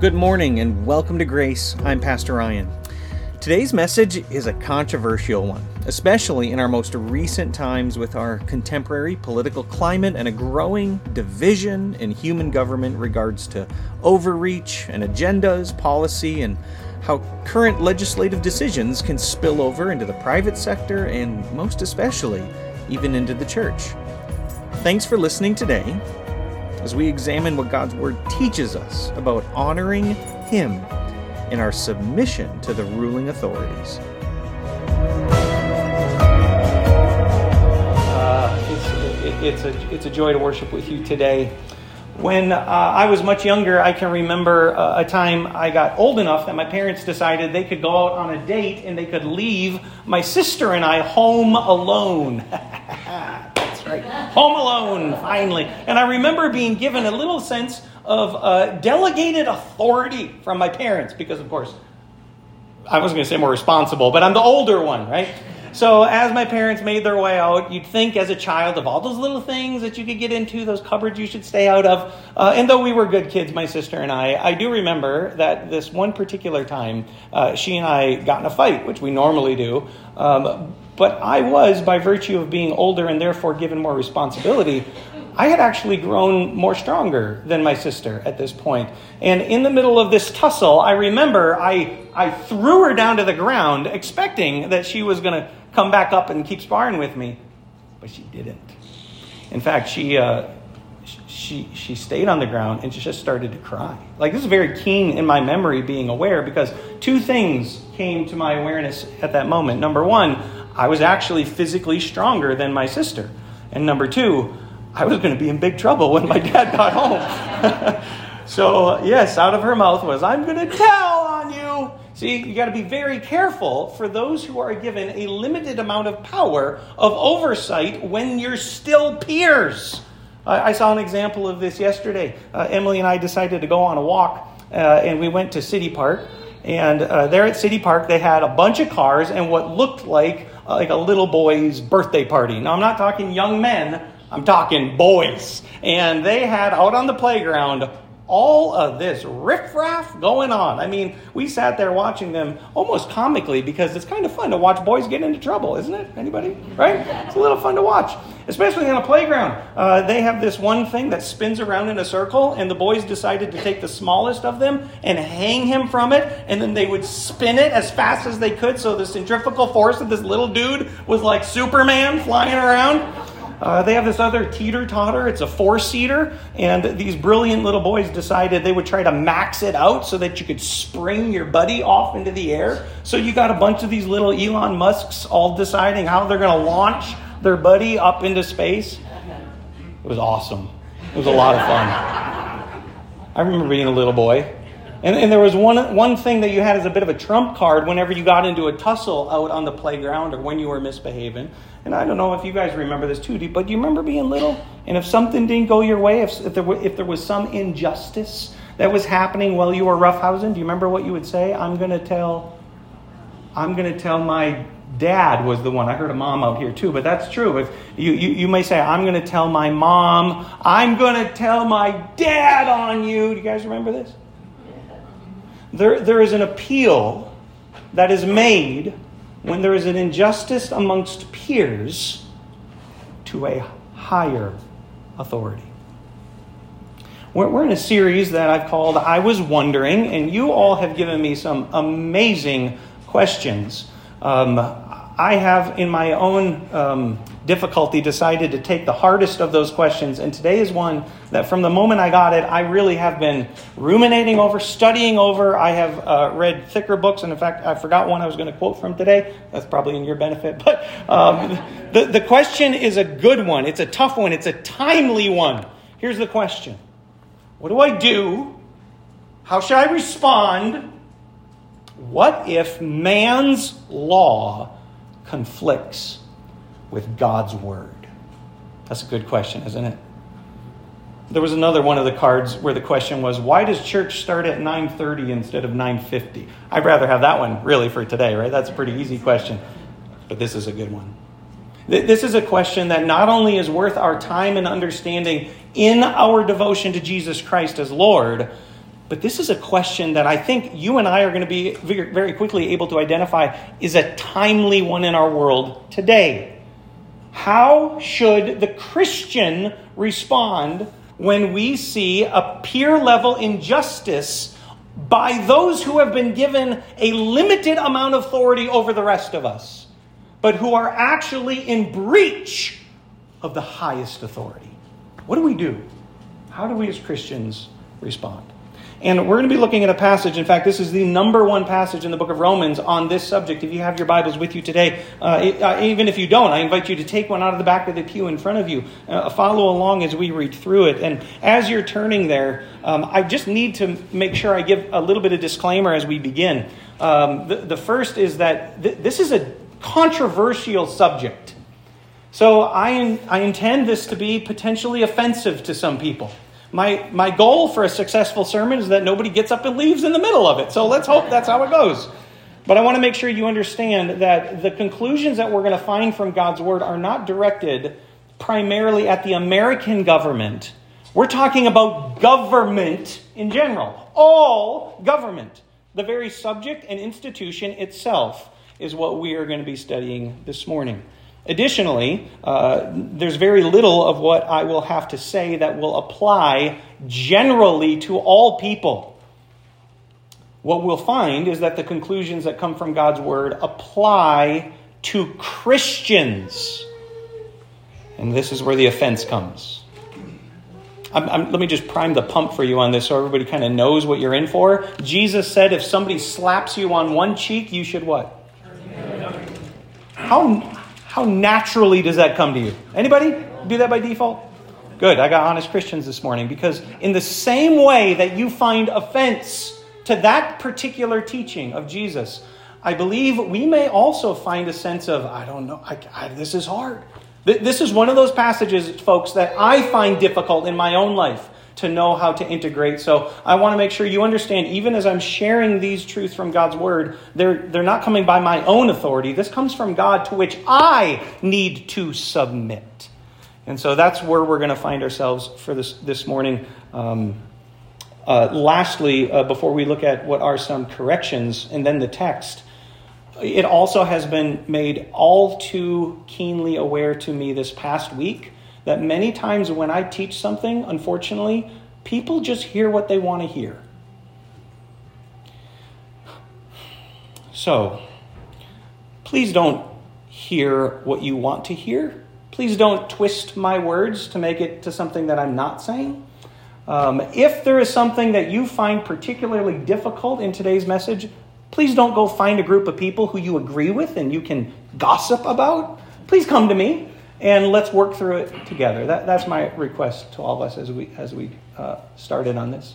Good morning and welcome to Grace. I'm Pastor Ryan. Today's message is a controversial one, especially in our most recent times with our contemporary political climate and a growing division in human government regards to overreach and agendas, policy, and how current legislative decisions can spill over into the private sector and, most especially, even into the church. Thanks for listening today as we examine what God's Word teaches us about honoring Him in our submission to the ruling authorities. Uh, it's, it, it's, a, it's a joy to worship with you today. When uh, I was much younger, I can remember uh, a time I got old enough that my parents decided they could go out on a date and they could leave my sister and I home alone. Right. Home alone, finally. And I remember being given a little sense of uh, delegated authority from my parents because, of course, I wasn't going to say more responsible, but I'm the older one, right? So, as my parents made their way out, you'd think as a child of all those little things that you could get into, those cupboards you should stay out of. Uh, and though we were good kids, my sister and I, I do remember that this one particular time, uh, she and I got in a fight, which we normally do. Um, but I was, by virtue of being older and therefore given more responsibility, I had actually grown more stronger than my sister at this point. And in the middle of this tussle, I remember I, I threw her down to the ground, expecting that she was going to come back up and keep sparring with me. But she didn't. In fact, she, uh, she, she stayed on the ground and she just started to cry. Like, this is very keen in my memory being aware because two things came to my awareness at that moment. Number one, I was actually physically stronger than my sister. And number two, I was going to be in big trouble when my dad got home. so, yes, out of her mouth was, I'm going to tell on you. See, you got to be very careful for those who are given a limited amount of power of oversight when you're still peers. I, I saw an example of this yesterday. Uh, Emily and I decided to go on a walk, uh, and we went to City Park. And uh, there at City Park, they had a bunch of cars and what looked like Uh, like a little boy's birthday party. Now, I'm not talking young men, I'm talking boys. And they had out on the playground all of this riffraff going on. I mean, we sat there watching them almost comically because it's kind of fun to watch boys get into trouble, isn't it? Anybody? Right? It's a little fun to watch, especially on a playground. Uh, they have this one thing that spins around in a circle, and the boys decided to take the smallest of them and hang him from it, and then they would spin it as fast as they could. So the centrifugal force of this little dude was like Superman flying around. Uh, they have this other teeter totter. It's a four seater. And these brilliant little boys decided they would try to max it out so that you could spring your buddy off into the air. So you got a bunch of these little Elon Musks all deciding how they're going to launch their buddy up into space. It was awesome. It was a lot of fun. I remember being a little boy. And, and there was one, one thing that you had as a bit of a trump card whenever you got into a tussle out on the playground or when you were misbehaving. And I don't know if you guys remember this too, but do you remember being little? And if something didn't go your way, if, if, there, were, if there was some injustice that was happening while you were roughhousing, do you remember what you would say? I'm going to tell, I'm going to tell my dad was the one. I heard a mom out here too, but that's true. If you, you, you may say, I'm going to tell my mom, I'm going to tell my dad on you. Do you guys remember this? There, there is an appeal that is made when there is an injustice amongst peers to a higher authority. We're in a series that I've called I Was Wondering, and you all have given me some amazing questions. Um, I have, in my own um, difficulty, decided to take the hardest of those questions. And today is one that, from the moment I got it, I really have been ruminating over, studying over. I have uh, read thicker books. And in fact, I forgot one I was going to quote from today. That's probably in your benefit. But um, the, the question is a good one. It's a tough one. It's a timely one. Here's the question What do I do? How should I respond? What if man's law conflicts with God's word? That's a good question, isn't it? There was another one of the cards where the question was, why does church start at 9:30 instead of 9:50? I'd rather have that one really for today, right? That's a pretty easy question. But this is a good one. This is a question that not only is worth our time and understanding in our devotion to Jesus Christ as Lord, But this is a question that I think you and I are going to be very quickly able to identify is a timely one in our world today. How should the Christian respond when we see a peer level injustice by those who have been given a limited amount of authority over the rest of us, but who are actually in breach of the highest authority? What do we do? How do we as Christians respond? And we're going to be looking at a passage. In fact, this is the number one passage in the book of Romans on this subject. If you have your Bibles with you today, uh, uh, even if you don't, I invite you to take one out of the back of the pew in front of you. Uh, follow along as we read through it. And as you're turning there, um, I just need to make sure I give a little bit of disclaimer as we begin. Um, the, the, first is that th- this is a controversial subject. So I, I intend this to be potentially offensive to some people. My, my goal for a successful sermon is that nobody gets up and leaves in the middle of it. So let's hope that's how it goes. But I want to make sure you understand that the conclusions that we're going to find from God's Word are not directed primarily at the American government. We're talking about government in general, all government. The very subject and institution itself is what we are going to be studying this morning. Additionally, uh, there's very little of what I will have to say that will apply generally to all people. What we'll find is that the conclusions that come from God's Word apply to Christians. And this is where the offense comes. I'm, I'm, let me just prime the pump for you on this so everybody kind of knows what you're in for. Jesus said if somebody slaps you on one cheek, you should what? How, how naturally does that come to you? Anybody do that by default? Good. I got honest Christians this morning because, in the same way that you find offense to that particular teaching of Jesus, I believe we may also find a sense of, I don't know, I, I, this is hard. This is one of those passages, folks, that I find difficult in my own life to know how to integrate. So I want to make sure you understand, even as I'm sharing these truths from God's Word, they're, they're not coming by my own authority. This comes from God to which I need to submit. And so that's where we're going to find ourselves for this, this morning. Um, uh, lastly, uh, before we look at what are some corrections and then the text, it also has been made all too keenly aware to me this past week that many times when I teach something, unfortunately, people just hear what they want to hear. So, please don't hear what you want to hear. Please don't twist my words to make it to something that I'm not saying. Um, if there is something that you find particularly difficult in today's message, please don't go find a group of people who you agree with and you can gossip about. Please come to me and let's work through it together. That, that's my request to all of us as we, as we uh, started on this.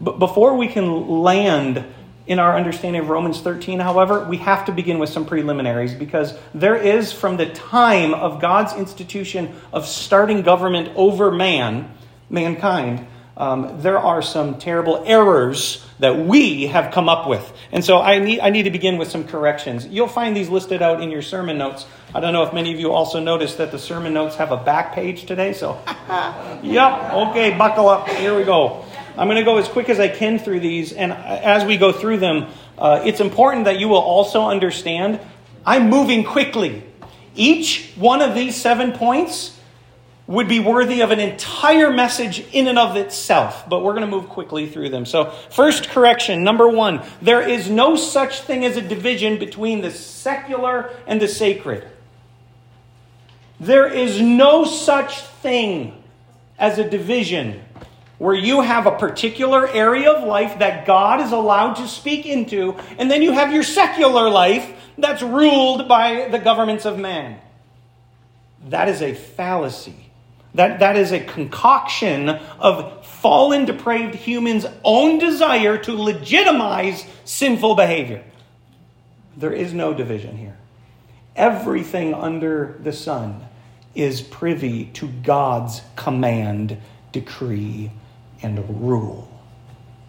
But before we can land in our understanding of Romans 13, however, we have to begin with some preliminaries because there is, from the time of God's institution of starting government over man, mankind, um, there are some terrible errors that we have come up with. And so I need, I need to begin with some corrections. You'll find these listed out in your sermon notes. I don't know if many of you also noticed that the sermon notes have a back page today. So, yep, okay, buckle up. Here we go. I'm going to go as quick as I can through these. And as we go through them, uh, it's important that you will also understand I'm moving quickly. Each one of these seven points would be worthy of an entire message in and of itself, but we're going to move quickly through them. So, first correction number one there is no such thing as a division between the secular and the sacred. There is no such thing as a division where you have a particular area of life that God is allowed to speak into, and then you have your secular life that's ruled by the governments of man. That is a fallacy. That, that is a concoction of fallen, depraved humans' own desire to legitimize sinful behavior. There is no division here. Everything under the sun is privy to God's command, decree, and rule.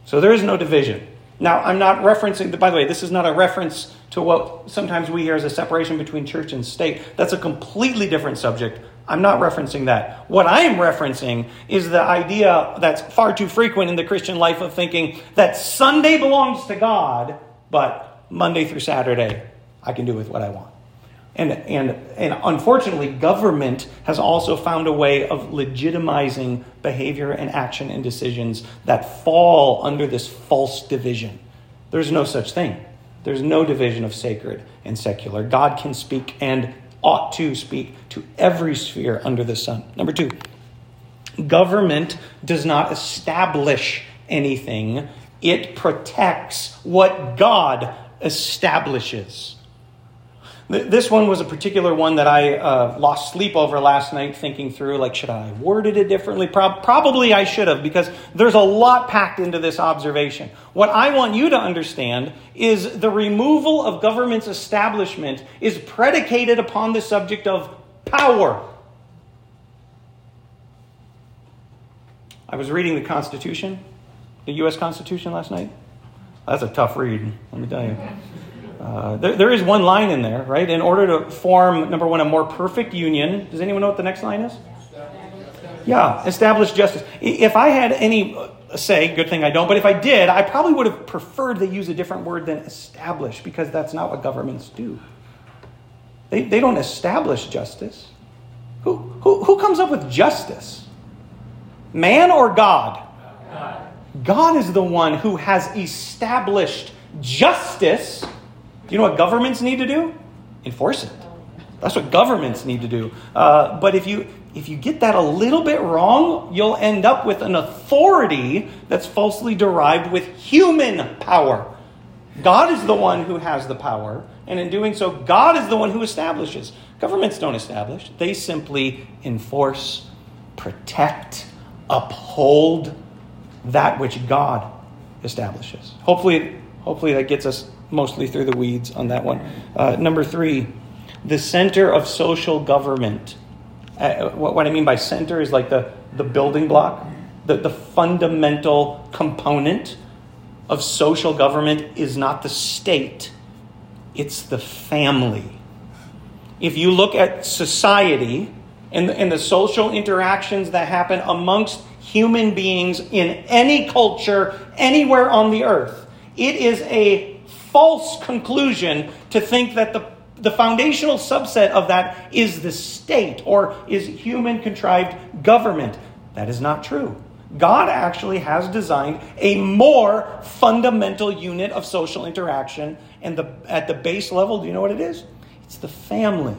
So there is no division. Now, I'm not referencing, by the way, this is not a reference to what sometimes we hear as a separation between church and state. That's a completely different subject. I'm not referencing that. What I am referencing is the idea that's far too frequent in the Christian life of thinking that Sunday belongs to God, but Monday through Saturday, I can do with what I want. And, and, and unfortunately, government has also found a way of legitimizing behavior and action and decisions that fall under this false division. There's no such thing. There's no division of sacred and secular. God can speak and ought to speak to every sphere under the sun. Number two, government does not establish anything, it protects what God establishes. This one was a particular one that I uh, lost sleep over last night thinking through like, should I have worded it differently? Pro- probably I should have because there's a lot packed into this observation. What I want you to understand is the removal of government's establishment is predicated upon the subject of power. I was reading the Constitution, the U.S. Constitution last night. That's a tough read, let me tell you. Uh, there, there is one line in there, right? In order to form, number one, a more perfect union. Does anyone know what the next line is? Yeah, establish justice. If I had any uh, say, good thing I don't, but if I did, I probably would have preferred they use a different word than establish because that's not what governments do. They, they don't establish justice. Who, who, who comes up with justice? Man or God? God? Is the one who has established justice you know what governments need to do? Enforce it. That's what governments need to do. Uh, but if you if you get that a little bit wrong, you'll end up with an authority that's falsely derived with human power. God is the one who has the power, and in doing so, God is the one who establishes. Governments don't establish, they simply enforce, protect, uphold that which God establishes. Hopefully, hopefully that gets us mostly through the weeds on that one. Uh, number three, the center of social government. Uh, what, what, I mean by center is like the, the building block, the, the fundamental component of social government is not the state, it's the family. If you look at society and and the social interactions that happen amongst human beings in any culture, anywhere on the earth, it is a false conclusion to think that the, the foundational subset of that is the state or is human contrived government. That is not true. God actually has designed a more fundamental unit of social interaction. And the, at the base level, do you know what it is? It's the family.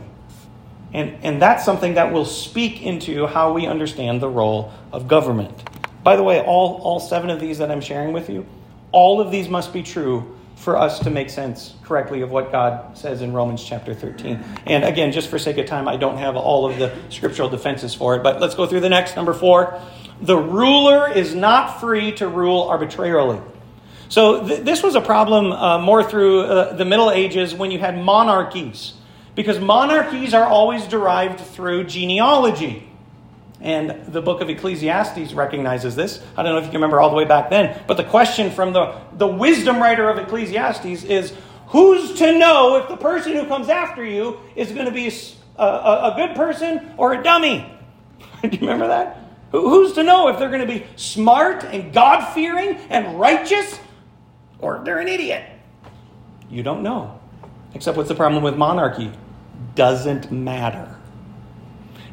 And, and that's something that will speak into how we understand the role of government. By the way, all, all seven of these that I'm sharing with you, all of these must be true for us to make sense correctly of what God says in Romans chapter 13. And again, just for sake of time, I don't have all of the scriptural defenses for it, but let's go through the next. Number four the ruler is not free to rule arbitrarily. So th- this was a problem uh, more through uh, the Middle Ages when you had monarchies, because monarchies are always derived through genealogy. And the book of Ecclesiastes recognizes this. I don't know if you can remember all the way back then, but the question from the, the wisdom writer of Ecclesiastes is who's to know if the person who comes after you is going to be a, a, good person or a dummy? Do you remember that? Who's to know if they're going to be smart and God fearing and righteous or they're an idiot? You don't know. Except what's the problem with monarchy? Doesn't matter.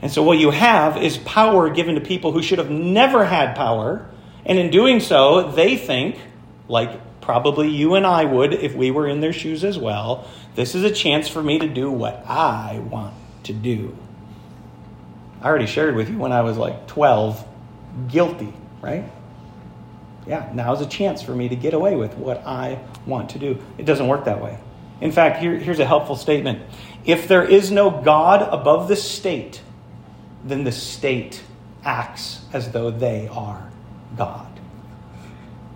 And so what you have is power given to people who should have never had power. And in doing so, they think, like probably you and I would if we were in their shoes as well, this is a chance for me to do what I want to do. I already shared with you when I was like 12, guilty, right? Yeah, now's a chance for me to get away with what I want to do. It doesn't work that way. In fact, here, here's a helpful statement. If there is no God above the state, then the state acts as though they are God.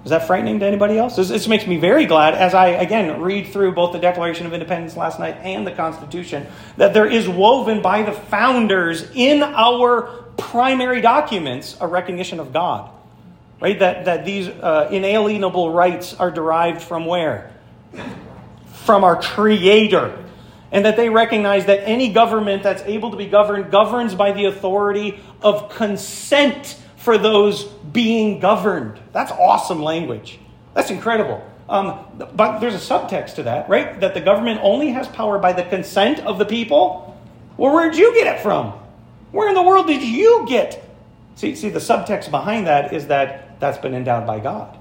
Is that frightening to anybody else? This, this, makes me very glad as I, again, read through both the Declaration of Independence last night and the Constitution that there is woven by the founders in our primary documents a recognition of God. Right? That, that these uh, inalienable rights are derived from where? From our Creator and that they recognize that any government that's able to be governed governs by the authority of consent for those being governed. That's awesome language. That's incredible. Um, but there's a subtext to that, right? That the government only has power by the consent of the people. Well, where'd you get it from? Where in the world did you get? See, see, the subtext behind that is that that's been endowed by God.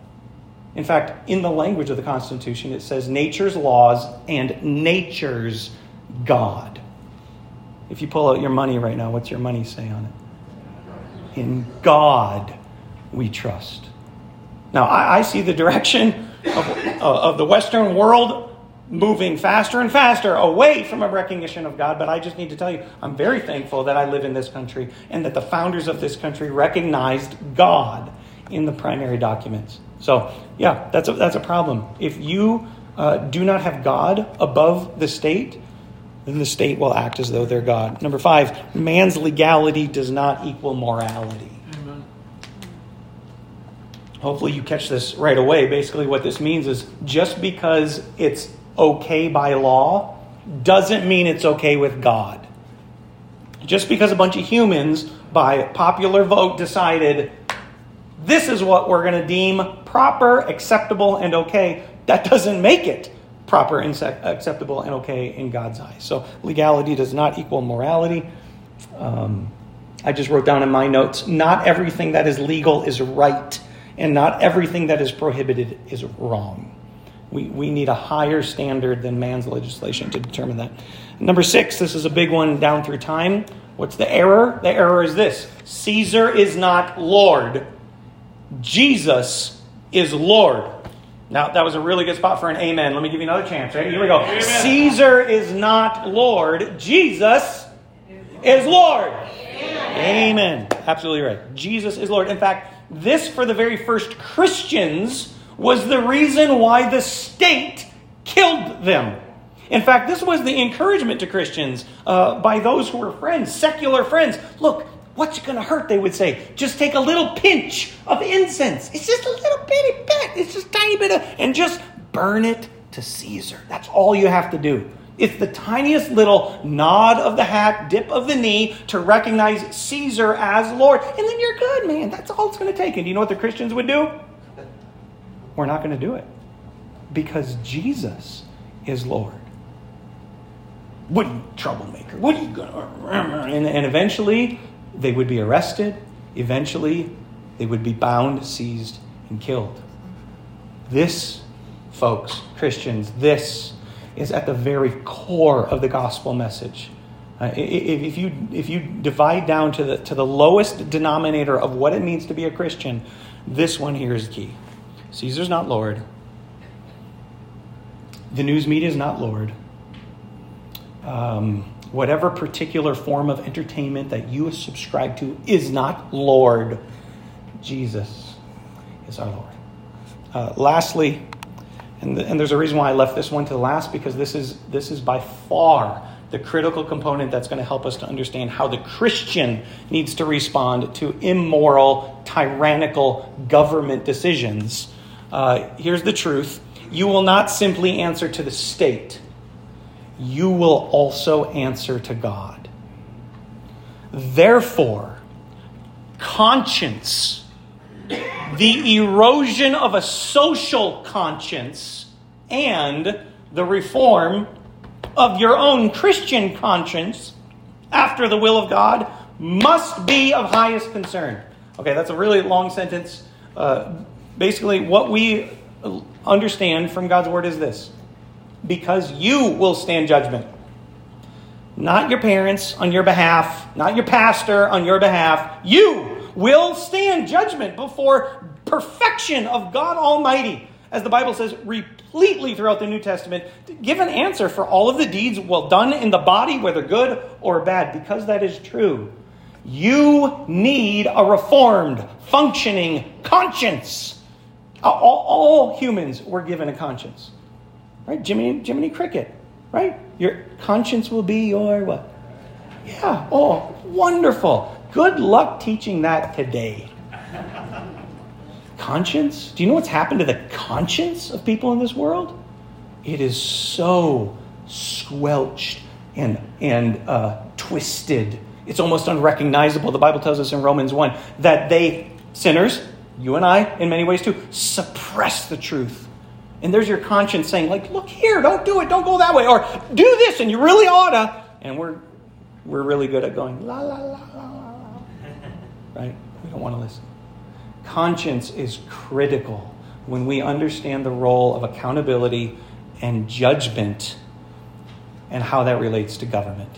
In fact, in the language of the Constitution, it says nature's laws and nature's God. If you pull out your money right now, what's your money say on it? In God we trust. Now, I, I see the direction of, uh, of the Western world moving faster and faster away from a recognition of God. But I just need to tell you, I'm very thankful that I live in this country and that the founders of this country recognized God in the primary documents. So, yeah, that's a, that's a problem. If you uh, do not have God above the state, then the state will act as though they're God. Number five, man's legality does not equal morality. Hopefully, you catch this right away. Basically, what this means is just because it's okay by law doesn't mean it's okay with God. Just because a bunch of humans, by popular vote, decided this is what we're going to deem proper, acceptable, and okay, that doesn't make it proper, and acceptable, and okay in God's eyes. So legality does not equal morality. Um, I just wrote down in my notes not everything that is legal is right, and not everything that is prohibited is wrong. We, we need a higher standard than man's legislation to determine that. Number six, this is a big one down through time. What's the error? The error is this Caesar is not Lord, Jesus is Lord. Now, that was a really good spot for an amen. Let me give you another chance, right? Here we go. Amen. Caesar is not Lord, Jesus is Lord. Amen. amen. Absolutely right. Jesus is Lord. In fact, this for the very first Christians was the reason why the state killed them. In fact, this was the encouragement to Christians uh, by those who were friends, secular friends. Look, what's it going to hurt, they would say. Just take a little pinch of incense. It's just a little bitty bit. It's just tiny bit of, and just burn it to Caesar. That's all you have to do. It's the tiniest little nod of the hat, dip of the knee to recognize Caesar as Lord. And then you're good, man. That's all it's going to take. And do you know what the Christians would do? We're not going to do it because Jesus is Lord. What you, troublemaker? What are you going to. And eventually, they would be arrested. Eventually, they would be bound, seized, and killed. This, folks, Christians, this is at the very core of the gospel message. Uh, if, you, if you divide down to the, to the lowest denominator of what it means to be a Christian, this one here is key. Caesar's not Lord. The news media is not Lord. Um, whatever particular form of entertainment that you subscribe to is not Lord. Jesus is our Lord. Uh, lastly, and, the, and there's a reason why I left this one to the last because this is, this is by far the critical component that's going to help us to understand how the Christian needs to respond to immoral, tyrannical government decisions uh, here's the truth you will not simply answer to the state, you will also answer to God. Therefore, conscience, the erosion of a social conscience, and the reform of your own Christian conscience after the will of God must be of highest concern. Okay, that's a really long sentence. Uh, Basically, what we understand from God's word is this because you will stand judgment. Not your parents on your behalf, not your pastor on your behalf. You will stand judgment before perfection of God Almighty. As the Bible says repletely throughout the New Testament, give an answer for all of the deeds well done in the body, whether good or bad, because that is true. You need a reformed, functioning conscience. All, all humans were given a conscience. Right? Jiminy, Jiminy Cricket. Right? Your conscience will be your what? Yeah. Oh, wonderful. Good luck teaching that today. conscience? Do you know what's happened to the conscience of people in this world? It is so, squelched and, and uh, twisted. It's almost unrecognizable. The Bible tells us in Romans 1 that they, sinners, you and I, in many ways too, suppress the truth. And there's your conscience saying, like, look here, don't do it, don't go that way, or do this, and you really oughta. And we're we're really good at going la la la la la. Right? We don't want to listen. Conscience is critical when we understand the role of accountability and judgment and how that relates to government.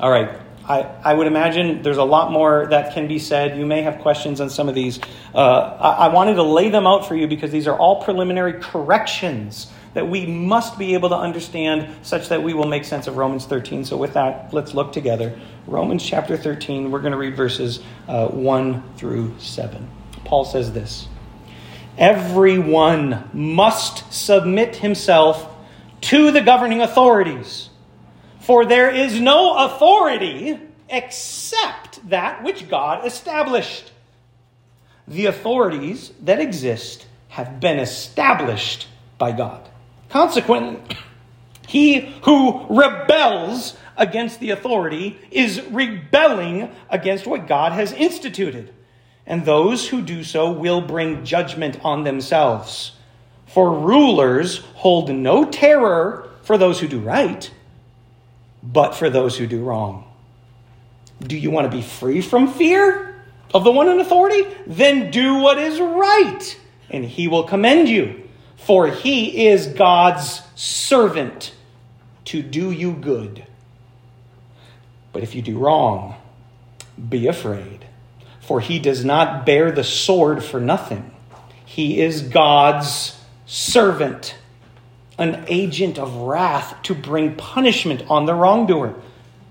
All right, I, I would imagine there's a lot more that can be said. You may have questions on some of these. Uh, I, I wanted to lay them out for you because these are all preliminary corrections that we must be able to understand such that we will make sense of Romans 13. So, with that, let's look together. Romans chapter 13, we're going to read verses uh, 1 through 7. Paul says this Everyone must submit himself to the governing authorities for there is no authority except that which God established. The authorities that exist have been established by God. Consequently, he who rebels against the authority is rebelling against what God has instituted. And those who do so will bring judgment on themselves. For rulers hold no terror for those who do right but for those who do wrong. Do you want to be free from fear of the one in authority? Then do what is right, and he will commend you. For he is God's servant to do you good. But if you do wrong, be afraid, for he does not bear the sword for nothing. He is God's servant an agent of wrath to bring punishment on the wrongdoer.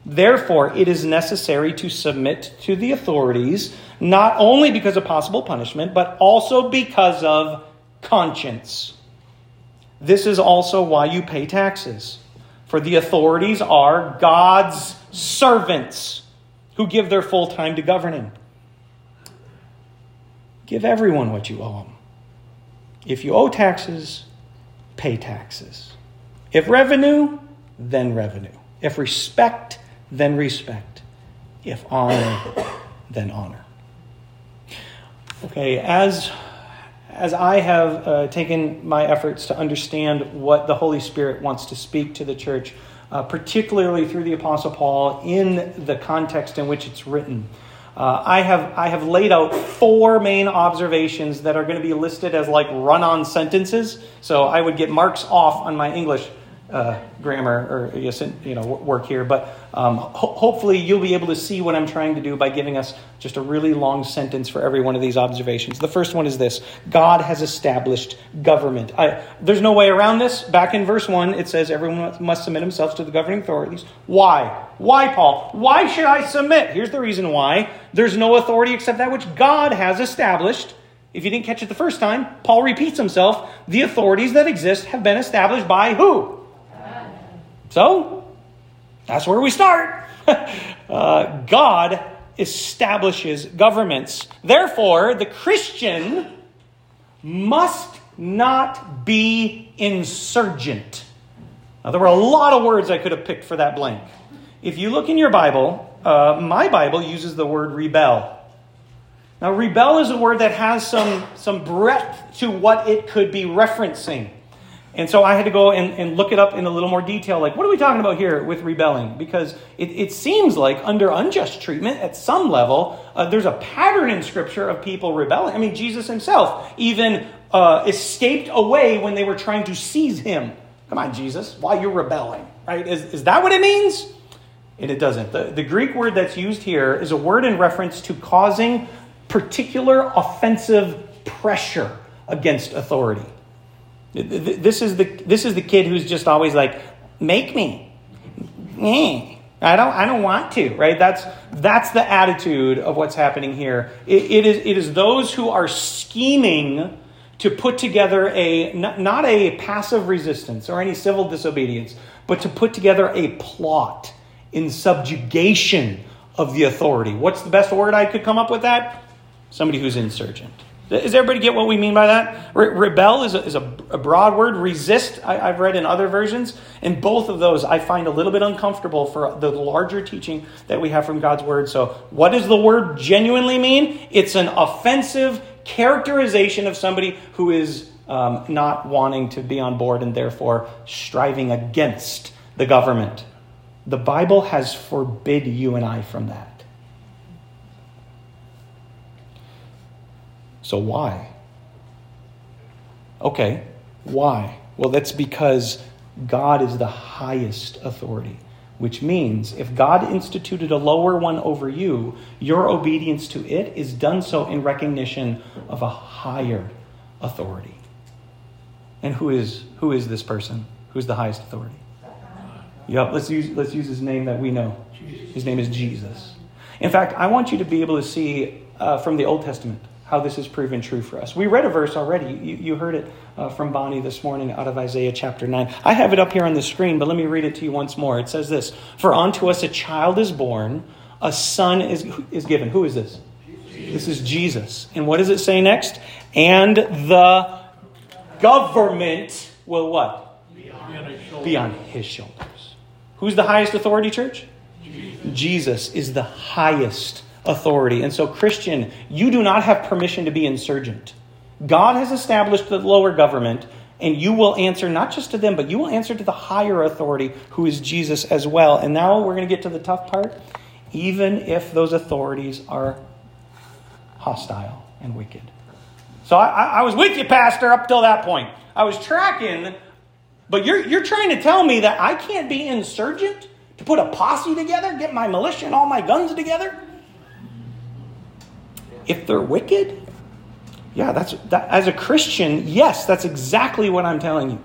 Therefore, it is necessary to submit to the authorities, not only because of possible punishment, but also because of conscience. This is also why you pay taxes. For the authorities are God's servants who give their full time to governing. Give everyone what you owe them. If you owe taxes, pay taxes. If revenue, then revenue. If respect, then respect. If honor, then honor. Okay, as as I have uh, taken my efforts to understand what the Holy Spirit wants to speak to the church, uh, particularly through the Apostle Paul in the context in which it's written, uh, I, have, I have laid out four main observations that are going to be listed as like run on sentences. So I would get marks off on my English uh, grammar or you know work here, but um, ho- hopefully you'll be able to see what I'm trying to do by giving us just a really long sentence for every one of these observations. The first one is this: God has established government. I, there's no way around this. Back in verse one, it says everyone must submit themselves to the governing authorities. Why? Why, Paul? Why should I submit? Here's the reason why: there's no authority except that which God has established. If you didn't catch it the first time, Paul repeats himself. The authorities that exist have been established by who? So, that's where we start. uh, God establishes governments. Therefore, the Christian must not be insurgent. Now, there were a lot of words I could have picked for that blank. If you look in your Bible, uh, my Bible uses the word rebel. Now, rebel is a word that has some, some breadth to what it could be referencing. And so I had to go and, and look it up in a little more detail. Like, what are we talking about here with rebelling? Because it, it seems like under unjust treatment, at some level, uh, there's a pattern in Scripture of people rebelling. I mean, Jesus himself even uh, escaped away when they were trying to seize him. Come on, Jesus, why you're rebelling, right? Is, is that what it means? And it doesn't. The, the Greek word that's used here is a word in reference to causing particular offensive pressure against authority. This is the this is the kid who's just always like, make me. I don't I don't want to, right? That's that's the attitude of what's happening here. it, it is it is those who are scheming to put together a not a passive resistance or any civil disobedience, but to put together a plot in subjugation of the authority. What's the best word I could come up with that? Somebody who's insurgent. Does everybody get what we mean by that? Re- rebel is, a, is a, a, broad word. Resist, I, I've read in other versions. And both of those I find a little bit uncomfortable for the larger teaching that we have from God's word. So, what does the word genuinely mean? It's an offensive characterization of somebody who is um, not wanting to be on board and therefore striving against the government. The Bible has forbid you and I from that. So why? Okay, why? Well, that's because God is the highest authority, which means if God instituted a lower one over you, your obedience to it is done so in recognition of a higher authority. And who is who is this person? Who's the highest authority? Yep, let's use let's use his name that we know. His name is Jesus. In fact, I want you to be able to see uh, from the Old Testament how this is proven true for us. We read a verse already. You, you heard it uh, from Bonnie this morning out of Isaiah chapter 9. I have it up here on the screen, but let me read it to you once more. It says this For unto us a child is born, a son is, is given. Who is this? This is Jesus. And what does it say next? And the government will what? Be on his, Be on his shoulders. Who's the highest authority, church? Jesus, Jesus is the highest authority. And so, Christian, you do not have permission to be insurgent. God has established the lower government, and you will answer not just to them, but you will answer to the higher authority, who is Jesus as well. And now we're going to get to the tough part. Even if those authorities are hostile and wicked. So I, I was with you, Pastor, up till that point. I was tracking, but you're, you're trying to tell me that I can't be insurgent to put a posse together, get my militia and all my guns together? If they're wicked, yeah, that's that, as a Christian, yes, that's exactly what I'm telling you.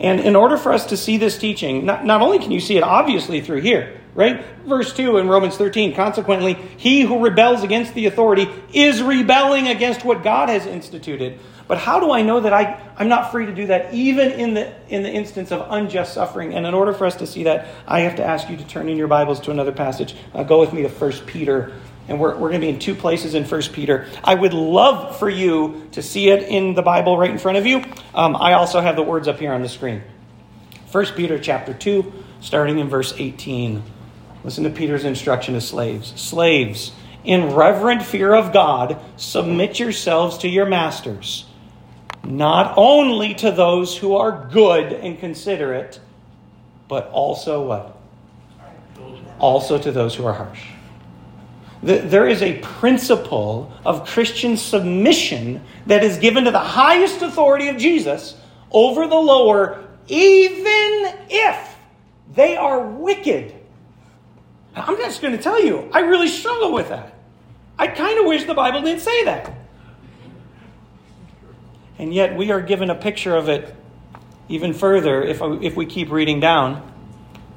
And in order for us to see this teaching, not, not only can you see it obviously through here, right? Verse 2 in Romans 13, consequently, he who rebels against the authority is rebelling against what God has instituted. But how do I know that I, I'm not free to do that even in the, in the instance of unjust suffering? And in order for us to see that, I have to ask you to turn in your Bibles to another passage. Uh, go with me to 1 Peter and we're, we're going to be in two places in First Peter. I would love for you to see it in the Bible right in front of you. Um, I also have the words up here on the screen. First Peter chapter 2, starting in verse 18. Listen to Peter's instruction to slaves. Slaves, in reverent fear of God, submit yourselves to your masters, not only to those who are good and considerate, but also what? Also to those who are harsh there is a principle of Christian submission that is given to the highest authority of Jesus over the lower, even if they are wicked. I'm just going to tell you, I really struggle with that. I kind of wish the Bible didn't say that. And yet, we are given a picture of it even further if, if we keep reading down.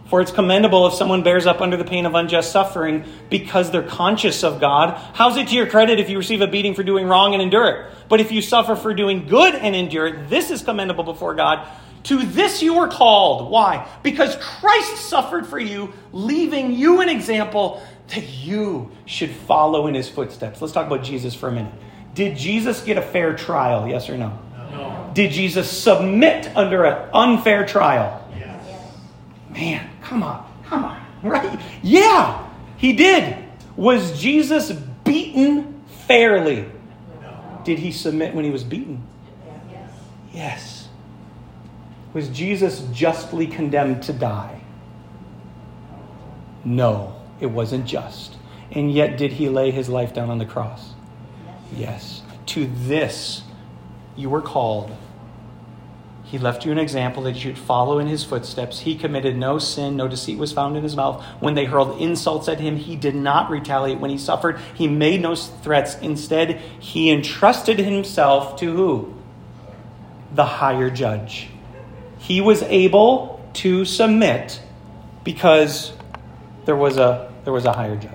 For it's commendable if someone bears up under the pain of unjust suffering because they're conscious of God. How's it to your credit if you receive a beating for doing wrong and endure it? But if you suffer for doing good and endure it, this is commendable before God. To this you were called. Why? Because Christ suffered for you, leaving you an example that you should follow in his footsteps. Let's talk about Jesus for a minute. Did Jesus get a fair trial? Yes or no? No. Did Jesus submit under an unfair trial? Man, come on, come on, right? Yeah, he did. Was Jesus beaten fairly? Did he submit when he was beaten? Yes. Was Jesus justly condemned to die? No, it wasn't just. And yet, did he lay his life down on the cross? Yes. To this you were called he left you an example that you'd follow in his footsteps. He committed no sin, no deceit was found in his mouth. When they hurled insults at him, he did not retaliate. When he suffered, he made no threats. Instead, he entrusted himself to who? The higher judge. He was able to submit because there was a, there was a higher judge.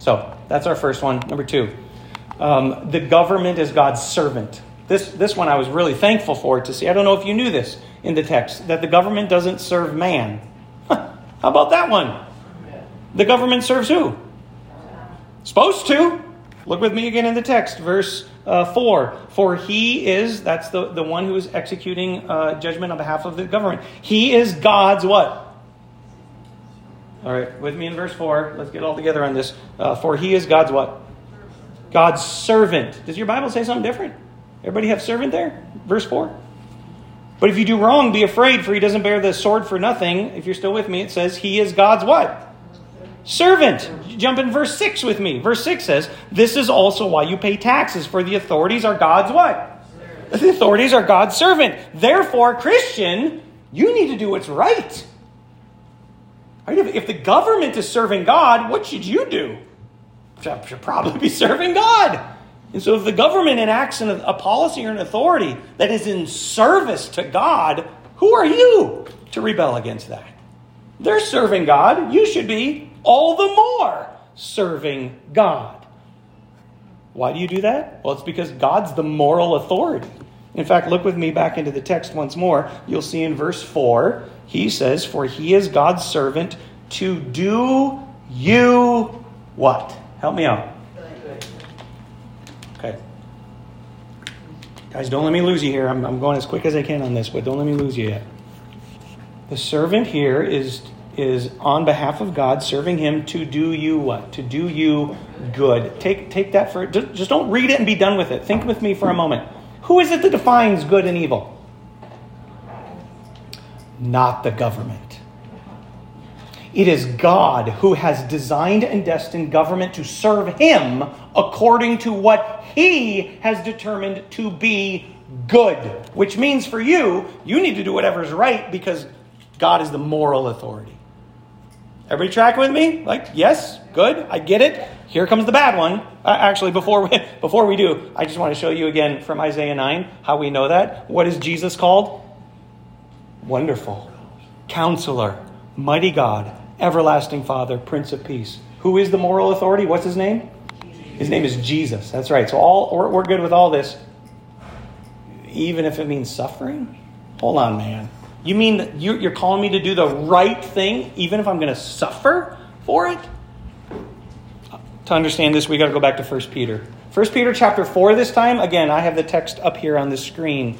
So that's our first one. Number two, um, the government is God's servant. This, this one I was really thankful for to see. I don't know if you knew this in the text, that the government doesn't serve man. How about that one? The government serves who? Supposed to. Look with me again in the text, verse uh, 4. For he is, that's the, the one who is executing uh, judgment on behalf of the government. He is God's what? All right, with me in verse 4. Let's get all together on this. Uh, for he is God's what? God's servant. Does your Bible say something different? Everybody have servant there? Verse 4. But if you do wrong, be afraid, for he doesn't bear the sword for nothing. If you're still with me, it says he is God's what? Servant. Jump in verse 6 with me. Verse 6 says, This is also why you pay taxes, for the authorities are God's what? The authorities are God's servant. Therefore, Christian, you need to do what's right. If the government is serving God, what should you do? Should probably be serving God. And so, if the government enacts an, a policy or an authority that is in service to God, who are you to rebel against that? They're serving God. You should be all the more serving God. Why do you do that? Well, it's because God's the moral authority. In fact, look with me back into the text once more. You'll see in verse 4, he says, For he is God's servant to do you what? Help me out. Guys, don't let me lose you here. I'm, I'm going as quick as I can on this, but don't let me lose you yet. The servant here is is on behalf of God, serving Him to do you what? To do you good. Take, take that for, just don't read it and be done with it. Think with me for a moment. Who is it that defines good and evil? Not the government. It is God who has designed and destined government to serve Him according to what He has determined to be good. Which means for you, you need to do whatever's right because God is the moral authority. Everybody track with me? Like, yes, good, I get it. Here comes the bad one. Uh, actually, before we, before we do, I just want to show you again from Isaiah 9 how we know that. What is Jesus called? Wonderful, Counselor, Mighty God, Everlasting Father, Prince of Peace. Who is the moral authority? What's his name? His name is Jesus. That's right. So all we're, we're good with all this, even if it means suffering. Hold on, man. You mean that you're calling me to do the right thing, even if I'm going to suffer for it? To understand this, we got to go back to 1 Peter. 1 Peter chapter 4 this time. Again, I have the text up here on the screen.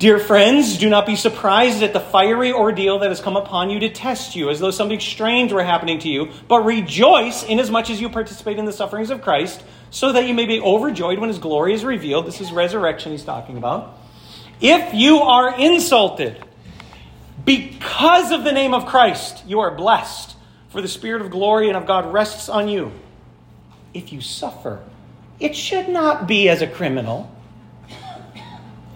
Dear friends, do not be surprised at the fiery ordeal that has come upon you to test you, as though something strange were happening to you, but rejoice inasmuch as you participate in the sufferings of Christ, so that you may be overjoyed when his glory is revealed. This is resurrection he's talking about. If you are insulted, because of the name of Christ, you are blessed, for the Spirit of glory and of God rests on you. If you suffer, it should not be as a criminal,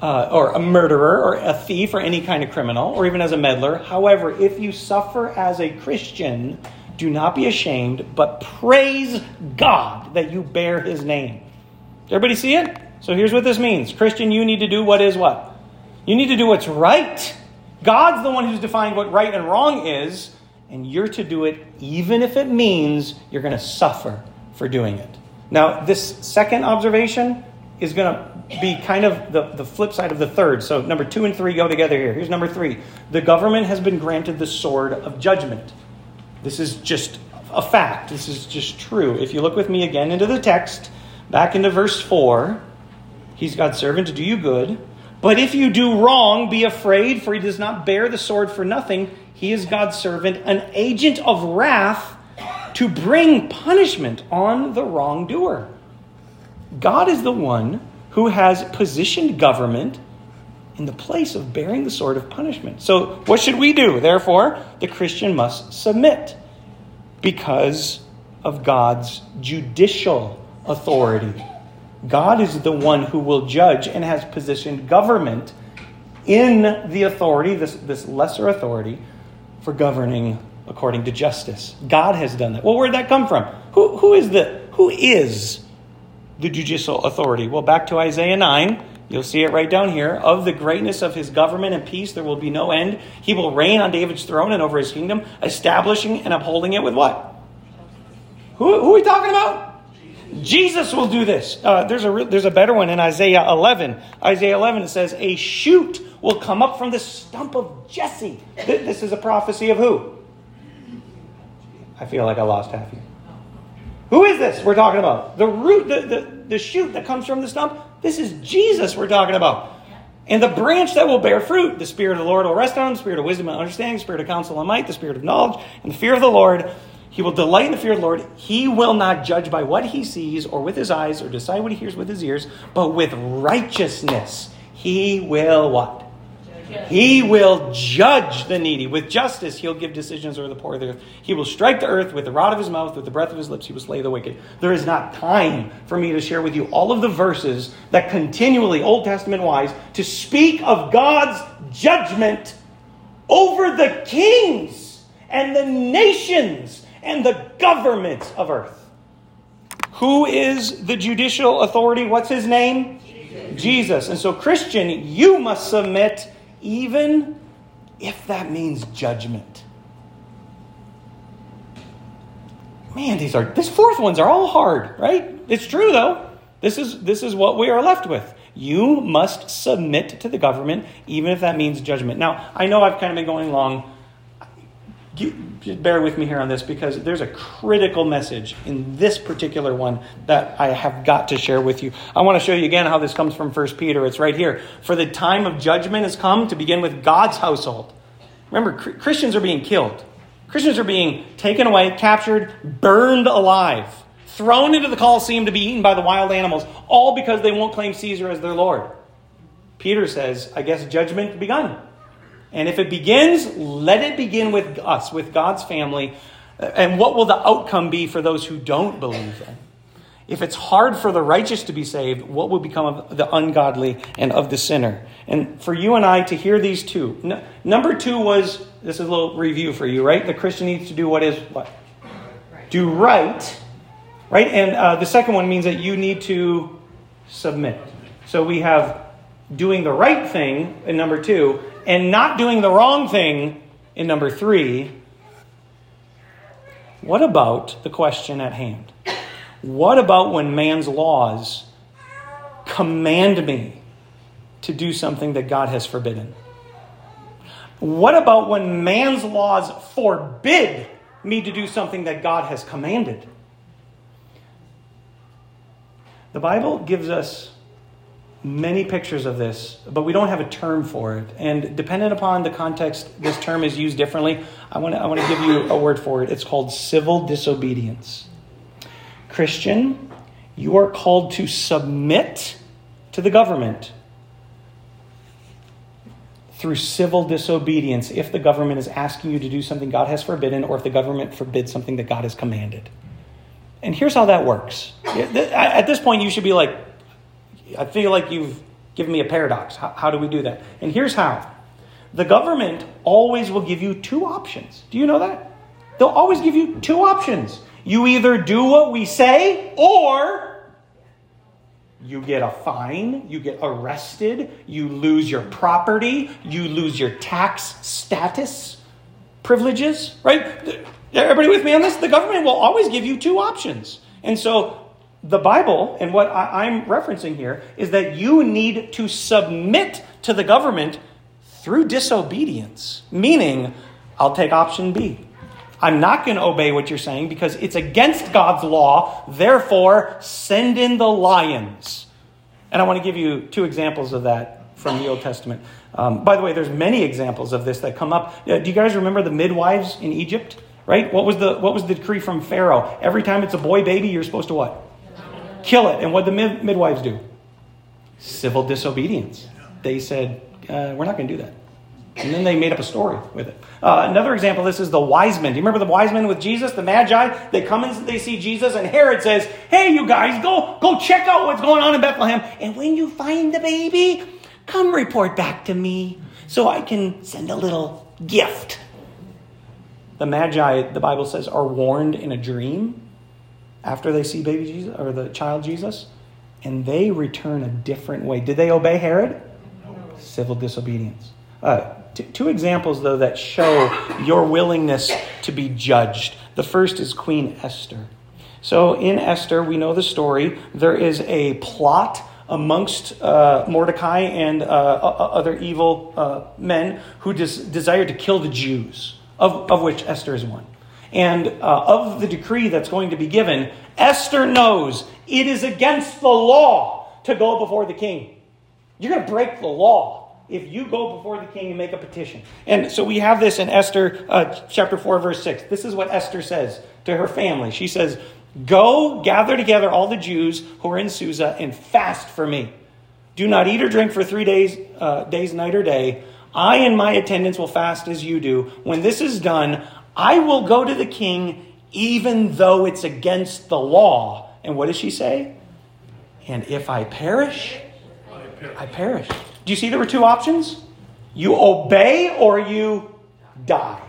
uh, or a murderer, or a thief, or any kind of criminal, or even as a meddler. However, if you suffer as a Christian, do not be ashamed, but praise God that you bear his name. Everybody see it? So here's what this means Christian, you need to do what is what? You need to do what's right. God's the one who's defined what right and wrong is, and you're to do it even if it means you're going to suffer for doing it. Now, this second observation is going to be kind of the, the flip side of the third. So, number two and three go together here. Here's number three the government has been granted the sword of judgment. This is just a fact. This is just true. If you look with me again into the text, back into verse 4, he's God's servant to do you good but if you do wrong, be afraid, for he does not bear the sword for nothing. He is God's servant, an agent of wrath to bring punishment on the wrongdoer. God is the one who has positioned government in the place of bearing the sword of punishment. So, what should we do? Therefore, the Christian must submit because of God's judicial authority. God is the one who will judge and has positioned government in the authority, this, this lesser authority, for governing according to justice. God has done that. Well, where'd that come from? Who, who is the who is the judicial authority? Well, back to Isaiah 9. You'll see it right down here. Of the greatness of his government and peace, there will be no end. He will reign on David's throne and over his kingdom, establishing and upholding it with what? Who, who are we talking about? Jesus will do this. Uh, there's, a, there's a better one in Isaiah 11. Isaiah 11 it says, A shoot will come up from the stump of Jesse. This is a prophecy of who? I feel like I lost half you. Who is this we're talking about? The root, the, the, the shoot that comes from the stump? This is Jesus we're talking about. And the branch that will bear fruit, the Spirit of the Lord will rest on, the Spirit of wisdom and understanding, the Spirit of counsel and might, the Spirit of knowledge, and the fear of the Lord. He will delight in the fear of the Lord. He will not judge by what he sees or with his eyes or decide what he hears with his ears, but with righteousness he will what? He will judge the needy. With justice, he'll give decisions over the poor of the earth. He will strike the earth with the rod of his mouth, with the breath of his lips, he will slay the wicked. There is not time for me to share with you all of the verses that continually, Old Testament wise, to speak of God's judgment over the kings and the nations and the governments of earth. Who is the judicial authority? What's his name? Jesus. Jesus. And so, Christian, you must submit even if that means judgment. Man, these are these fourth ones are all hard, right? It's true though. This is this is what we are left with. You must submit to the government, even if that means judgment. Now, I know I've kind of been going long just bear with me here on this because there's a critical message in this particular one that I have got to share with you. I want to show you again how this comes from 1 Peter. It's right here. For the time of judgment has come to begin with God's household. Remember, Christians are being killed. Christians are being taken away, captured, burned alive, thrown into the Colosseum to be eaten by the wild animals, all because they won't claim Caesar as their Lord. Peter says, I guess judgment begun. And if it begins, let it begin with us, with God's family. And what will the outcome be for those who don't believe then? If it's hard for the righteous to be saved, what will become of the ungodly and of the sinner? And for you and I to hear these two. Number two was this is a little review for you, right? The Christian needs to do what is what? Right. Do right, right? And uh, the second one means that you need to submit. So we have doing the right thing in number two, and not doing the wrong thing in number three, what about the question at hand? What about when man's laws command me to do something that God has forbidden? What about when man's laws forbid me to do something that God has commanded? The Bible gives us many pictures of this, but we don't have a term for it. And dependent upon the context, this term is used differently. I want to, I want to give you a word for it. It's called civil disobedience. Christian, you are called to submit to the government through civil disobedience if the government is asking you to do something God has forbidden or if the government forbids something that God has commanded. And here's how that works. At this point, you should be like, I feel like you've given me a paradox. How, how do we do that? And here's how the government always will give you two options. Do you know that? They'll always give you two options. You either do what we say or you get a fine, you get arrested, you lose your property, you lose your tax status privileges, right? Everybody with me on this? The government will always give you two options. And so the Bible and what I, am referencing here is that you need to submit to the government through disobedience, meaning, I'll take option B. I'm not going to obey what you're saying because it's against God's law. Therefore, send in the lions. And I want to give you two examples of that from the Old Testament. Um, by the way, there's many examples of this that come up. Uh, do you guys remember the midwives in Egypt? Right? What was the what was the decree from Pharaoh? Every time it's a boy baby, you're supposed to what? Kill it. And what the mid- midwives do? Civil disobedience. They said, uh, we're not going to do that. And then they made up a story with it. Uh, another example this is the wise men. Do you remember the wise men with Jesus, the magi? They come and they see Jesus, and Herod says, Hey, you guys, go, go check out what's going on in Bethlehem. And when you find the baby, come report back to me so I can send a little gift. The magi, the Bible says, are warned in a dream after they see baby Jesus or the child Jesus, and they return a different way. Did they obey Herod? Civil disobedience. Uh, t- two examples, though, that show your willingness to be judged. The first is Queen Esther. So in Esther, we know the story. There is a plot amongst uh, Mordecai and uh, other evil uh, men who des- desired to kill the Jews, of, of which Esther is one. And uh, of the decree that's going to be given, Esther knows it is against the law to go before the king. You're going to break the law if you go before the king and make a petition. And so we have this in Esther uh, chapter 4, verse 6. This is what Esther says to her family. She says, Go gather together all the Jews who are in Susa and fast for me. Do not eat or drink for three days, uh, days, night or day. I and my attendants will fast as you do. When this is done, I will go to the king, even though it's against the law. And what does she say? And if I perish, I perish. Do you see there were two options? You obey or you die.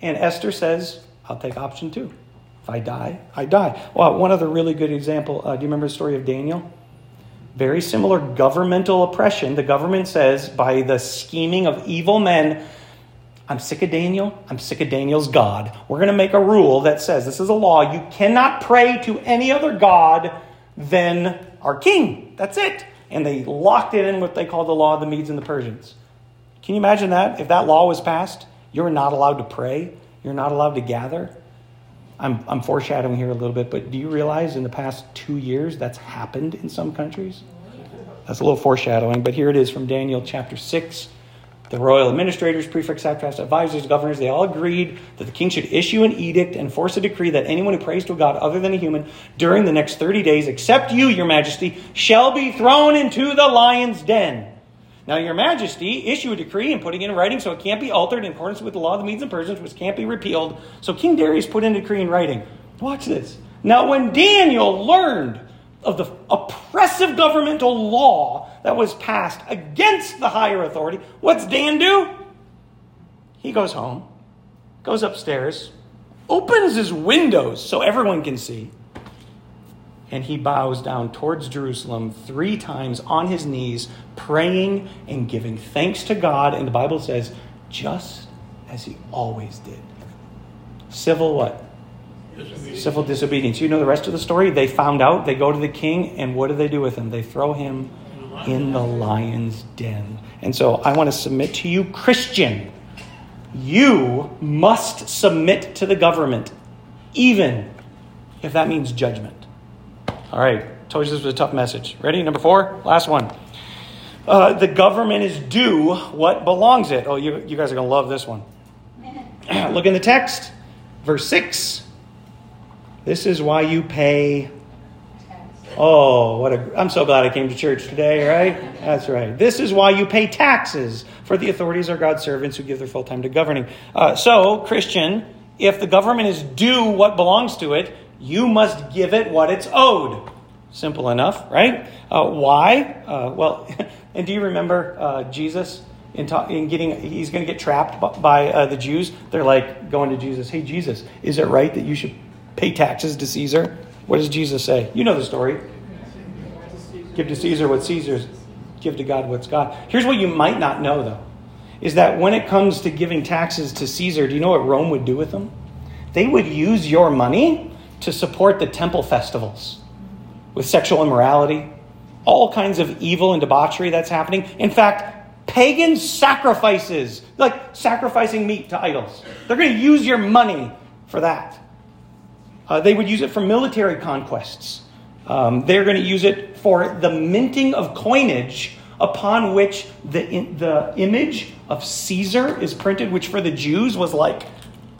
And Esther says, I'll take option two. If I die, I die. Well, one other really good example. Uh, do you remember the story of Daniel? Very similar governmental oppression. The government says, by the scheming of evil men, I'm sick of Daniel. I'm sick of Daniel's God. We're going to make a rule that says this is a law. You cannot pray to any other God than our king. That's it. And they locked it in what they call the law of the Medes and the Persians. Can you imagine that? If that law was passed, you're not allowed to pray, you're not allowed to gather. I'm, I'm foreshadowing here a little bit, but do you realize in the past two years that's happened in some countries? That's a little foreshadowing, but here it is from Daniel chapter 6. The royal administrators, prefects, satraps, advisors, governors, they all agreed that the king should issue an edict and force a decree that anyone who prays to a god other than a human during the next 30 days, except you, your majesty, shall be thrown into the lion's den. Now, your majesty, issue a decree and putting it in writing so it can't be altered in accordance with the law of the Medes and Persians, which can't be repealed. So King Darius put in a decree in writing. Watch this. Now, when Daniel learned of the oppressive governmental law that was passed against the higher authority, what's Dan do? He goes home, goes upstairs, opens his windows so everyone can see, and he bows down towards Jerusalem three times on his knees, praying and giving thanks to God. And the Bible says, just as he always did. Civil what? Disobedience. Civil disobedience. You know the rest of the story? They found out, they go to the king, and what do they do with him? They throw him in the lion's den. And so I want to submit to you, Christian, you must submit to the government, even if that means judgment. All right, told you this was a tough message. Ready? Number four, last one. Uh, the government is due what belongs it. Oh, you, you guys are going to love this one. Look in the text, verse 6. This is why you pay. Oh, what a. I'm so glad I came to church today, right? That's right. This is why you pay taxes, for the authorities are God's servants who give their full time to governing. Uh, so, Christian, if the government is due what belongs to it, you must give it what it's owed. Simple enough, right? Uh, why? Uh, well, and do you remember uh, Jesus in, ta- in, getting, he's going to get trapped by uh, the Jews? They're like going to Jesus, hey, Jesus, is it right that you should pay taxes to Caesar? What does Jesus say? You know the story. Give to Caesar what Caesar's, give to God what's God. Here's what you might not know, though, is that when it comes to giving taxes to Caesar, do you know what Rome would do with them? They would use your money to support the temple festivals with sexual immorality, all kinds of evil and debauchery that's happening. In fact, pagan sacrifices, like sacrificing meat to idols. They're going to use your money for that. Uh, they would use it for military conquests. Um, they're going to use it for the minting of coinage upon which the, the image of Caesar is printed, which for the Jews was like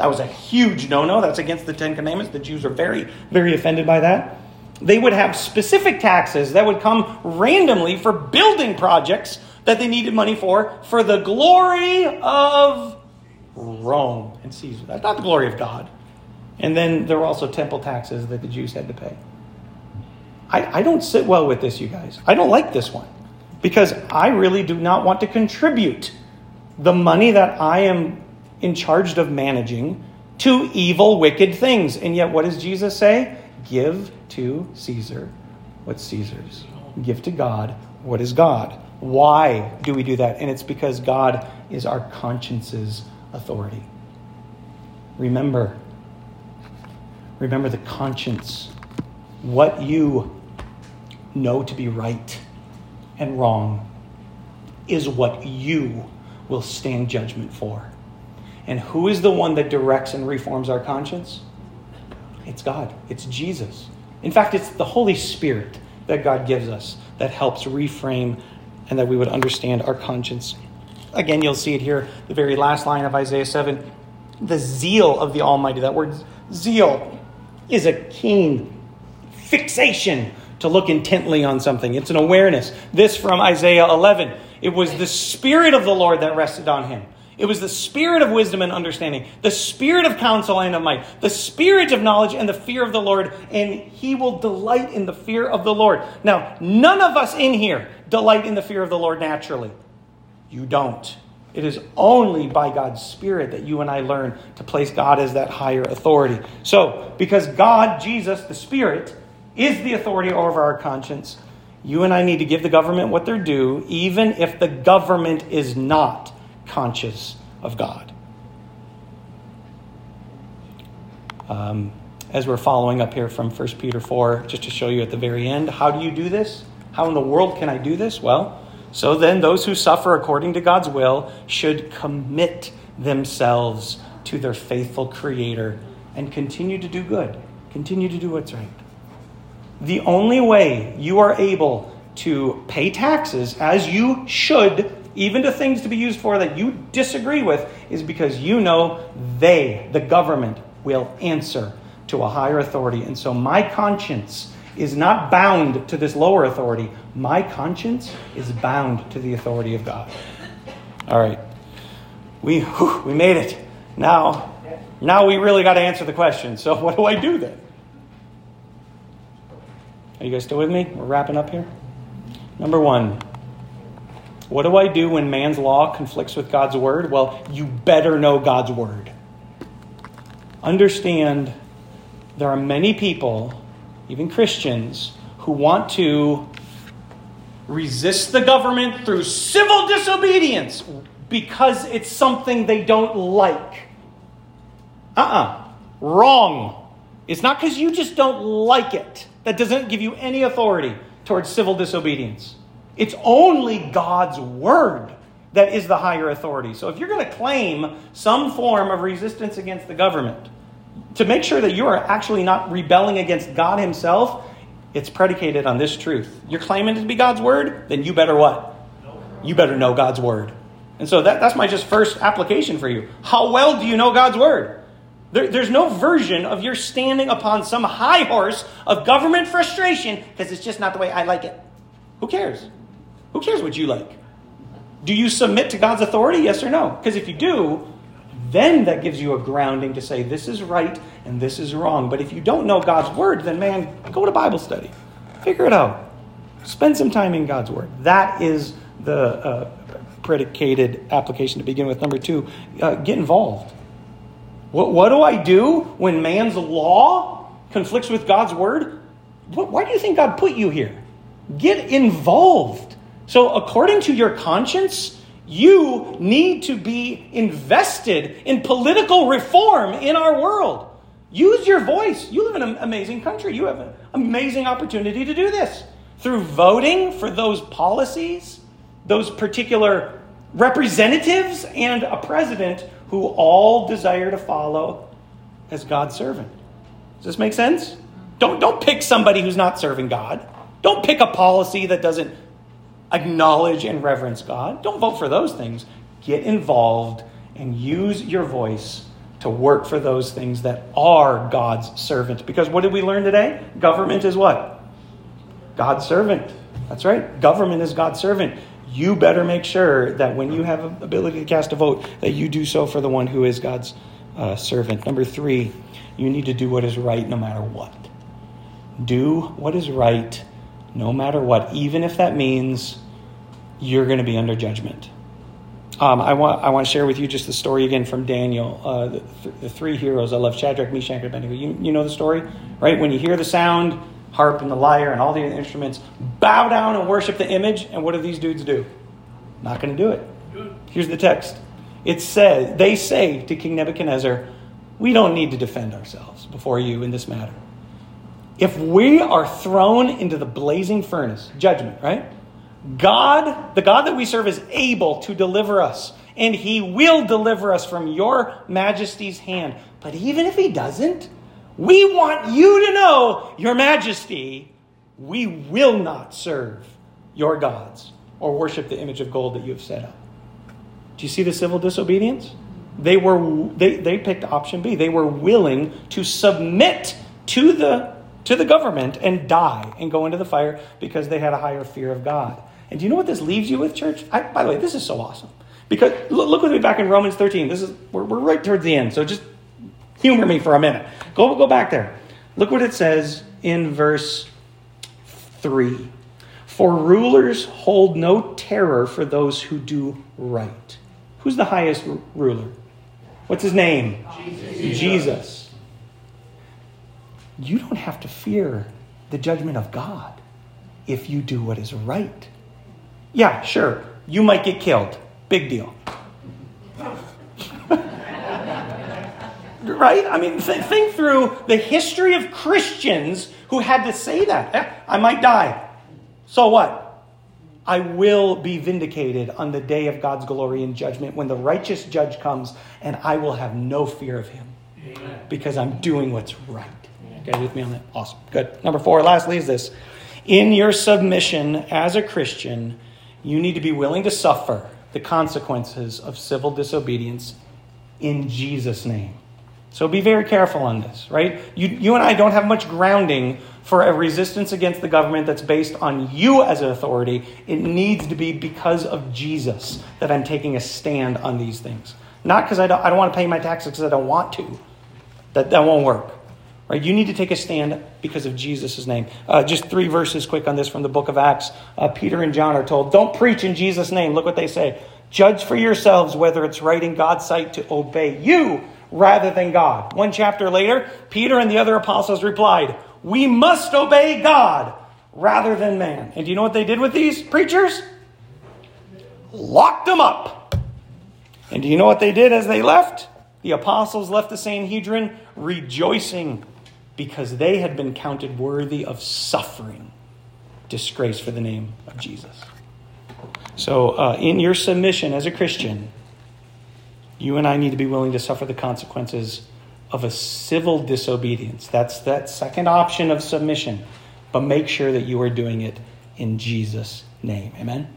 that was a huge no no. That's against the Ten Commandments. The Jews are very, very offended by that. They would have specific taxes that would come randomly for building projects that they needed money for, for the glory of Rome and Caesar. That's not the glory of God. And then there were also temple taxes that the Jews had to pay. I, I don't sit well with this, you guys. I don't like this one because I really do not want to contribute the money that I am in charge of managing to evil, wicked things. And yet, what does Jesus say? Give to Caesar what's Caesar's. Give to God what is God. Why do we do that? And it's because God is our conscience's authority. Remember, remember the conscience. What you know to be right and wrong is what you will stand judgment for. And who is the one that directs and reforms our conscience? It's God, it's Jesus. In fact, it's the Holy Spirit that God gives us that helps reframe and that we would understand our conscience. Again, you'll see it here, the very last line of Isaiah 7. The zeal of the Almighty. That word zeal is a keen fixation to look intently on something. It's an awareness. This from Isaiah 11. It was the Spirit of the Lord that rested on him. It was the spirit of wisdom and understanding, the spirit of counsel and of might, the spirit of knowledge and the fear of the Lord, and he will delight in the fear of the Lord. Now, none of us in here delight in the fear of the Lord naturally. You don't. It is only by God's Spirit that you and I learn to place God as that higher authority. So, because God, Jesus, the Spirit, is the authority over our conscience, you and I need to give the government what they're due, even if the government is not conscious of God. Um, as we're following up here from 1 Peter 4, just to show you at the very end, how do you do this? How in the world can I do this? Well, so then those who suffer according to God's will should commit themselves to their faithful Creator and continue to do good, continue to do what's right. The only way you are able to pay taxes as you should even to things to be used for that you disagree with, is because you know they, the government, will answer to a higher authority. And so my conscience is not bound to this lower authority. My conscience is bound to the authority of God. All right. We, whew, we made it. Now, now we really got to answer the question. So what do I do then? Are you guys still with me? We're wrapping up here. Number one, what do I do when man's law conflicts with God's word? Well, you better know God's word. Understand there are many people, even Christians, who want to resist the government through civil disobedience because it's something they don't like. Uh uh-uh. uh Wrong. It's not because you just don't like it. That doesn't give you any authority towards civil disobedience. It's only God's word that is the higher authority. So if you're going to claim some form of resistance against the government, to make sure that you are actually not rebelling against God Himself, it's predicated on this truth. You're claiming it to be God's word, then you better what? You better know God's word. And so that, that's my just first application for you. How well do you know God's word? There, there's no version of your standing upon some high horse of government frustration because it's just not the way I like it. Who cares? Who cares what you like? Do you submit to God's authority? Yes or no? Because if you do, then that gives you a grounding to say this is right and this is wrong. But if you don't know God's word, then man, go to Bible study. Figure it out. Spend some time in God's word. That is the uh, predicated application to begin with. Number two, uh, get involved. What, what do I do when man's law conflicts with God's word? What, why do you think God put you here? Get involved. So, according to your conscience, you need to be invested in political reform in our world. Use your voice. You live in an amazing country. You have an amazing opportunity to do this through voting for those policies, those particular representatives, and a president who all desire to follow as God's servant. Does this make sense? Don't, don't pick somebody who's not serving God. Don't pick a policy that doesn't acknowledge and reverence God. Don't vote for those things. Get involved and use your voice to work for those things that are God's servant. Because what did we learn today? Government is what? God's servant. That's right. Government is God's servant. You better make sure that when you have ability to cast a vote, that you do so for the one who is God's uh, servant. Number three, you need to do what is right no matter what. Do what is right no matter what, even if that means you're going to be under judgment. Um, I, want, I want to share with you just the story again from Daniel, uh, the, the, three heroes. I love Shadrach, Meshach, and Abednego. You, you know the story, right? When you hear the sound, harp and the lyre and all the instruments, bow down and worship the image. And what do these dudes do? Not going to do it. Here's the text. It says, they say to King Nebuchadnezzar, we don't need to defend ourselves before you in this matter. If we are thrown into the blazing furnace, judgment, right? God, the God that we serve, is able to deliver us and he will deliver us from your majesty's hand. But even if he doesn't, we want you to know, Your Majesty, we will not serve your gods or worship the image of gold that you have set up. Do you see the civil disobedience? They were they, they picked option B. They were willing to submit to the to the government and die and go into the fire because they had a higher fear of God. And do you know what this leaves you with, church? I, by the way, this is so awesome. Because look with me back in Romans 13. This is we're, we're right towards the end, so just humor me for a minute. Go go back there. Look what it says in verse 3. For rulers hold no terror for those who do right. Who's the highest ruler? What's his name? Jesus. Jesus. You don't have to fear the judgment of God if you do what is right. Yeah, sure. You might get killed. Big deal. right? I mean, th- think through the history of Christians who had to say that. Eh, I might die. So what? I will be vindicated on the day of God's glory and judgment when the righteous judge comes, and I will have no fear of him Amen. because I'm doing what's right. Okay, with me on that? Awesome. Good. Number four, lastly, is this. In your submission as a Christian, you need to be willing to suffer the consequences of civil disobedience in Jesus' name. So be very careful on this, right? You, you and I don't have much grounding for a resistance against the government that's based on you as an authority. It needs to be because of Jesus that I'm taking a stand on these things. Not because I don't, I don't want to pay my taxes because I don't want to. That, that won't work. Right? You need to take a stand because of Jesus' name. Uh, just three verses quick on this from the book of Acts. Uh, Peter and John are told, Don't preach in Jesus' name. Look what they say. Judge for yourselves whether it's right in God's sight to obey you rather than God. One chapter later, Peter and the other apostles replied, We must obey God rather than man. And do you know what they did with these preachers? Locked them up. And do you know what they did as they left? The apostles left the Sanhedrin rejoicing because they had been counted worthy of suffering disgrace for the name of Jesus. So, uh, in your submission as a Christian, you and I need to be willing to suffer the consequences of a civil disobedience. That's that second option of submission. But make sure that you are doing it in Jesus' name. Amen?